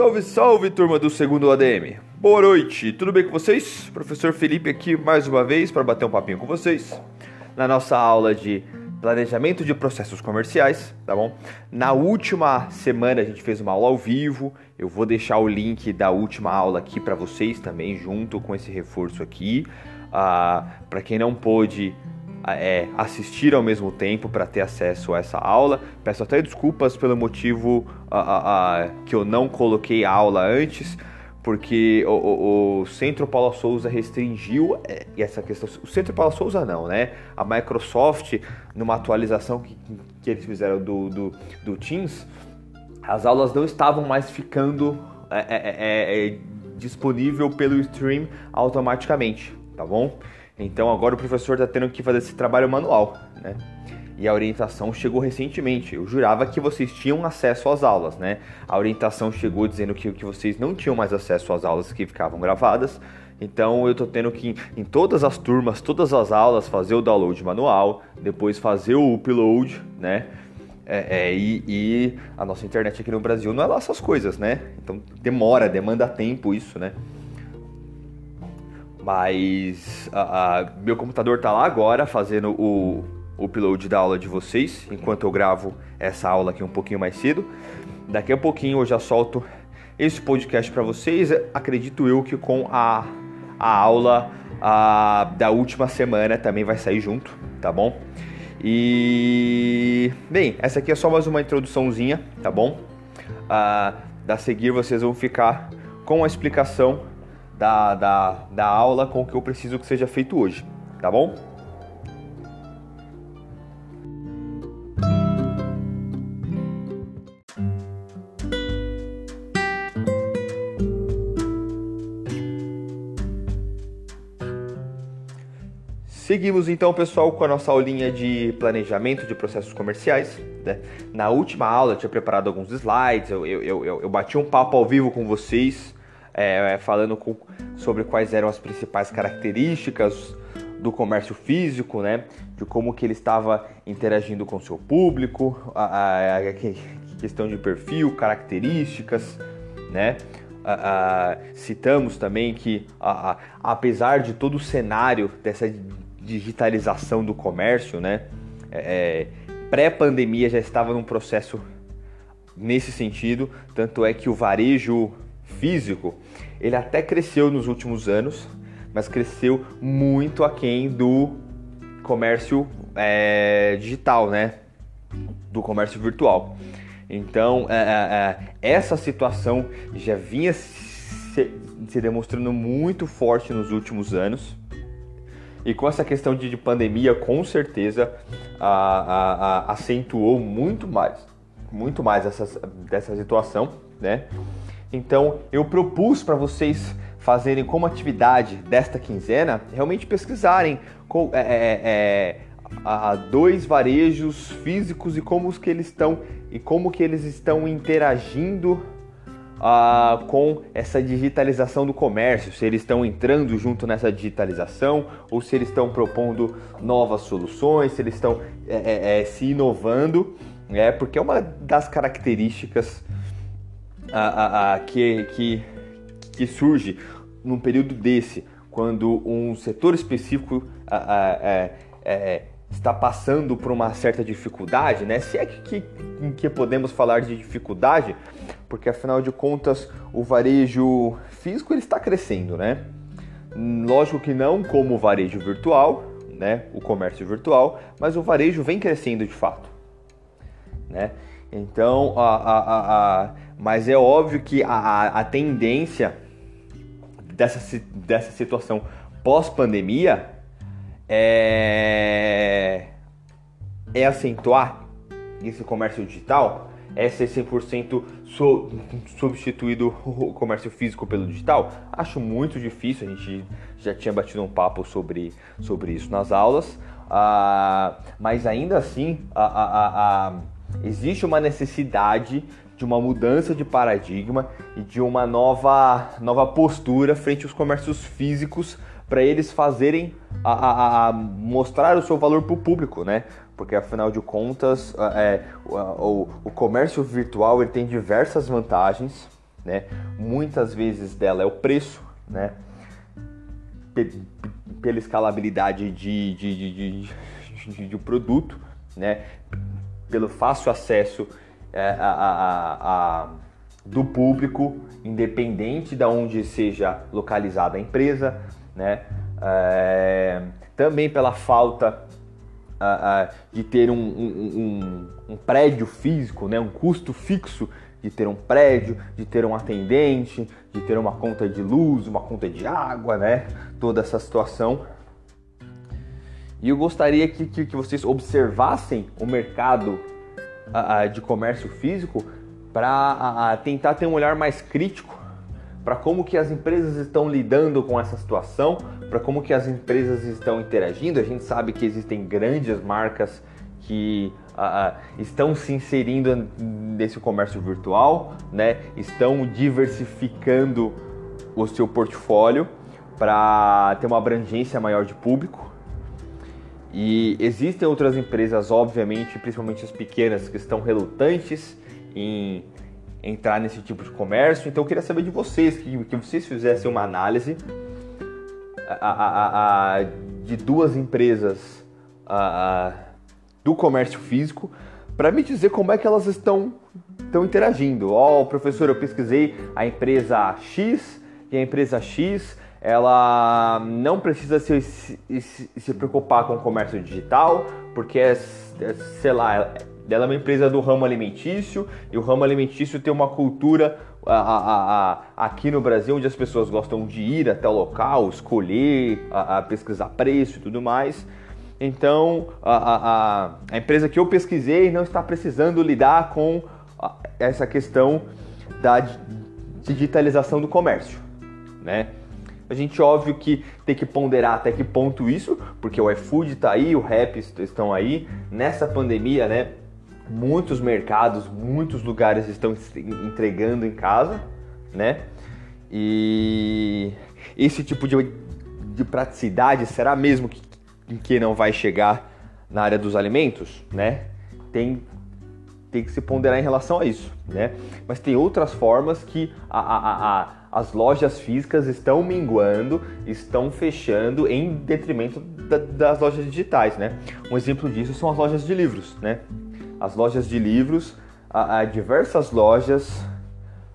Salve, salve, turma do segundo ADM. Boa noite, tudo bem com vocês? Professor Felipe aqui mais uma vez para bater um papinho com vocês na nossa aula de planejamento de processos comerciais, tá bom? Na última semana a gente fez uma aula ao vivo. Eu vou deixar o link da última aula aqui para vocês também, junto com esse reforço aqui. Ah, para quem não pôde é, assistir ao mesmo tempo para ter acesso a essa aula. Peço até desculpas pelo motivo que eu não coloquei a aula antes, porque o, o, o Centro Paula Souza restringiu é, essa questão. O Centro Paula Souza não, né? A Microsoft, numa atualização que, que eles fizeram do, do, do Teams, as aulas não estavam mais ficando é, é, é, é disponível pelo stream automaticamente, tá bom? Então agora o professor está tendo que fazer esse trabalho manual, né? E a orientação chegou recentemente. Eu jurava que vocês tinham acesso às aulas, né? A orientação chegou dizendo que, que vocês não tinham mais acesso às aulas que ficavam gravadas. Então eu tô tendo que, em todas as turmas, todas as aulas, fazer o download manual, depois fazer o upload, né? É, é, e, e, a nossa internet aqui no Brasil não é lá essas coisas, né? Então demora, demanda tempo isso, né? Mas a, a, meu computador está lá agora fazendo o, o upload da aula de vocês, enquanto eu gravo essa aula aqui um pouquinho mais cedo. Daqui a pouquinho eu já solto esse podcast para vocês. Acredito eu que com a, a aula a, da última semana também vai sair junto, tá bom? E bem, essa aqui é só mais uma introduçãozinha, tá bom? Ah, da seguir vocês vão ficar com a explicação da, da, da aula com o que eu preciso que seja feito hoje, tá bom? Seguimos então, pessoal, com a nossa aulinha de planejamento de processos comerciais. Né? Na última aula eu tinha preparado alguns slides, eu, eu, eu, eu bati um papo ao vivo com vocês é, falando com, sobre quais eram as principais características do comércio físico, né? De como que ele estava interagindo com seu público, a, a, a questão de perfil, características, né? A, citamos também que, apesar de todo o cenário dessa digitalização do comércio, né? É, Pré-pandemia já estava num processo nesse sentido, tanto é que o varejo físico, ele até cresceu nos últimos anos, mas cresceu muito aquém do comércio é, digital, né? Do comércio virtual. Então, é, é, é essa situação já vinha se, se, demonstrando muito forte nos últimos anos. E com essa questão de, de pandemia, com certeza, a, a, a, acentuou muito mais, muito mais essa, dessa situação, né? Então eu propus para vocês fazerem como atividade desta quinzena realmente pesquisarem com, é, é, é a, dois varejos físicos e como que eles estão e como que eles estão interagindo uh, com essa digitalização do comércio, se eles estão entrando junto nessa digitalização ou se eles estão propondo novas soluções, se eles estão é, é, é se inovando, é porque é uma das características a, a, a, que, que, que surge num período desse, quando um setor específico é, é, está passando por uma certa dificuldade, né? Se é que, que, que podemos falar de dificuldade, porque afinal de contas o varejo físico ele está crescendo, né? Lógico que não como o varejo virtual, né? O comércio virtual, mas o varejo vem crescendo de fato, né? Então, a, a, a, mas é óbvio que a, a tendência dessa, dessa situação pós-pandemia é, é acentuar esse comércio digital, é ser 100% so, substituído o comércio físico pelo digital? Acho muito difícil, a gente já tinha batido um papo sobre, sobre isso nas aulas, uh, mas ainda assim a, a, a existe uma necessidade de uma mudança de paradigma e de uma nova, nova postura frente aos comércios físicos para eles fazerem a, a, a, mostrar o seu valor para o público, né? Porque afinal de contas, é, o, o, comércio virtual ele tem diversas vantagens, né? Muitas vezes dela é o preço, né? Pela escalabilidade de, de, de, de, produto, né? Pelo fácil acesso é, a, a, a, do público, independente de onde seja localizada a empresa, né? É, também pela falta de ter um, um, um, um, prédio físico, né? um custo fixo de ter um prédio, de ter um atendente, de ter uma conta de luz, uma conta de água, né? Toda essa situação. E eu gostaria que, que, que vocês observassem o mercado uh, de comércio físico para tentar ter um olhar mais crítico para como que as empresas estão lidando com essa situação, para como que as empresas estão interagindo. A gente sabe que existem grandes marcas que estão se inserindo nesse comércio virtual, né? Estão diversificando o seu portfólio para ter uma abrangência maior de público. E existem outras empresas, obviamente, principalmente as pequenas, que estão relutantes em entrar nesse tipo de comércio. Então eu queria saber de vocês, que, que vocês fizessem uma análise a, a, a, de duas empresas do comércio físico para me dizer como é que elas estão, estão interagindo. Ó, oh, professor, eu pesquisei a empresa X e a empresa X ela não precisa se, se, se preocupar com o comércio digital, porque é, é sei lá, ela é uma empresa do ramo alimentício e o ramo alimentício tem uma cultura a, a, a, aqui no Brasil onde as pessoas gostam de ir até o local, escolher, pesquisar preço e tudo mais. Então a, a, empresa que eu pesquisei não está precisando lidar com essa questão da digitalização do comércio, né? A gente, óbvio, que tem que ponderar até que ponto isso, porque o iFood está aí, o Rap estão aí. Nessa pandemia, né, muitos mercados, muitos lugares estão entregando em casa, né? E esse tipo de, de praticidade será mesmo que, que não vai chegar na área dos alimentos, né? Tem, tem que se ponderar em relação a isso, né? Mas tem outras formas que a, a, a, as lojas físicas estão minguando, estão fechando em detrimento da, das lojas digitais, né? Um exemplo disso são as lojas de livros, né? as lojas de livros, a, a diversas lojas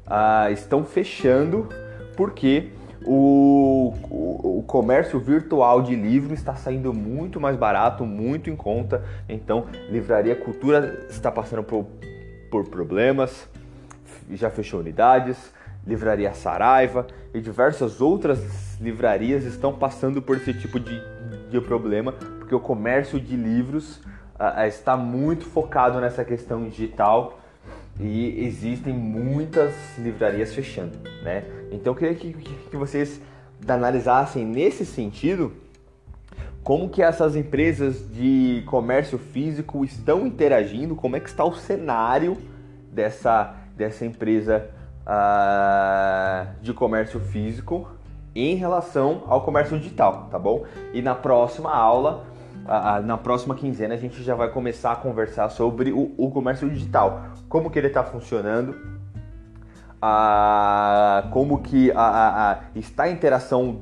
a, estão fechando porque o, o, o, comércio virtual de livro está saindo muito mais barato, muito em conta. Então, Livraria Cultura está passando por, por problemas, já fechou unidades. Livraria Saraiva e diversas outras livrarias estão passando por esse tipo de, de problema, porque o comércio de livros uh, está muito focado nessa questão digital e existem muitas livrarias fechando, né? Então eu queria que, que vocês analisassem nesse sentido como que essas empresas de comércio físico estão interagindo, como é que está o cenário dessa, dessa empresa uh, de comércio físico em relação ao comércio digital, tá bom? E na próxima aula a, na próxima quinzena a gente já vai começar a conversar sobre o, o comércio digital, como que ele está funcionando, a, como que a, está a interação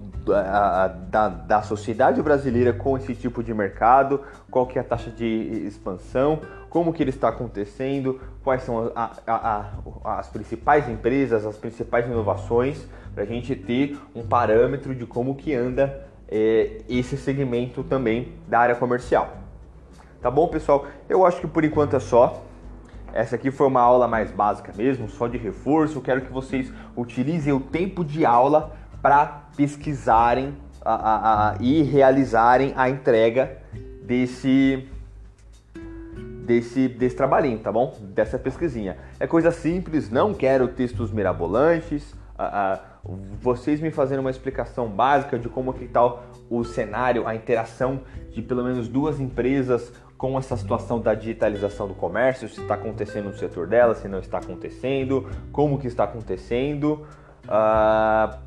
da, da sociedade brasileira com esse tipo de mercado, qual que é a taxa de expansão, como que ele está acontecendo, quais são as principais empresas, as principais inovações, para a gente ter um parâmetro de como que anda é, esse segmento também da área comercial. Tá bom, pessoal? Eu acho que por enquanto é só. Essa aqui foi uma aula mais básica mesmo, só de reforço. Eu quero que vocês utilizem o tempo de aula para pesquisarem a, a, a, e realizarem a entrega desse, desse, desse trabalhinho, tá bom? Dessa pesquisinha. É coisa simples, não quero textos mirabolantes. A, vocês me fazendo uma explicação básica de como que está o cenário, a interação de pelo menos duas empresas com essa situação da digitalização do comércio, se está acontecendo no setor dela, se não está acontecendo, como que está acontecendo, uh, ah,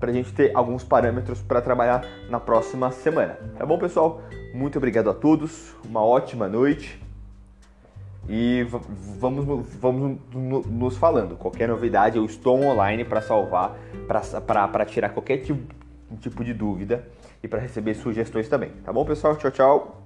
para a gente ter alguns parâmetros para trabalhar na próxima semana. Tá bom, pessoal? Muito obrigado a todos, uma ótima noite e vamos, vamos nos falando. Qualquer novidade, eu estou online para salvar, para tirar qualquer tipo, tipo de dúvida e para receber sugestões também. Tá bom, pessoal? Tchau, tchau.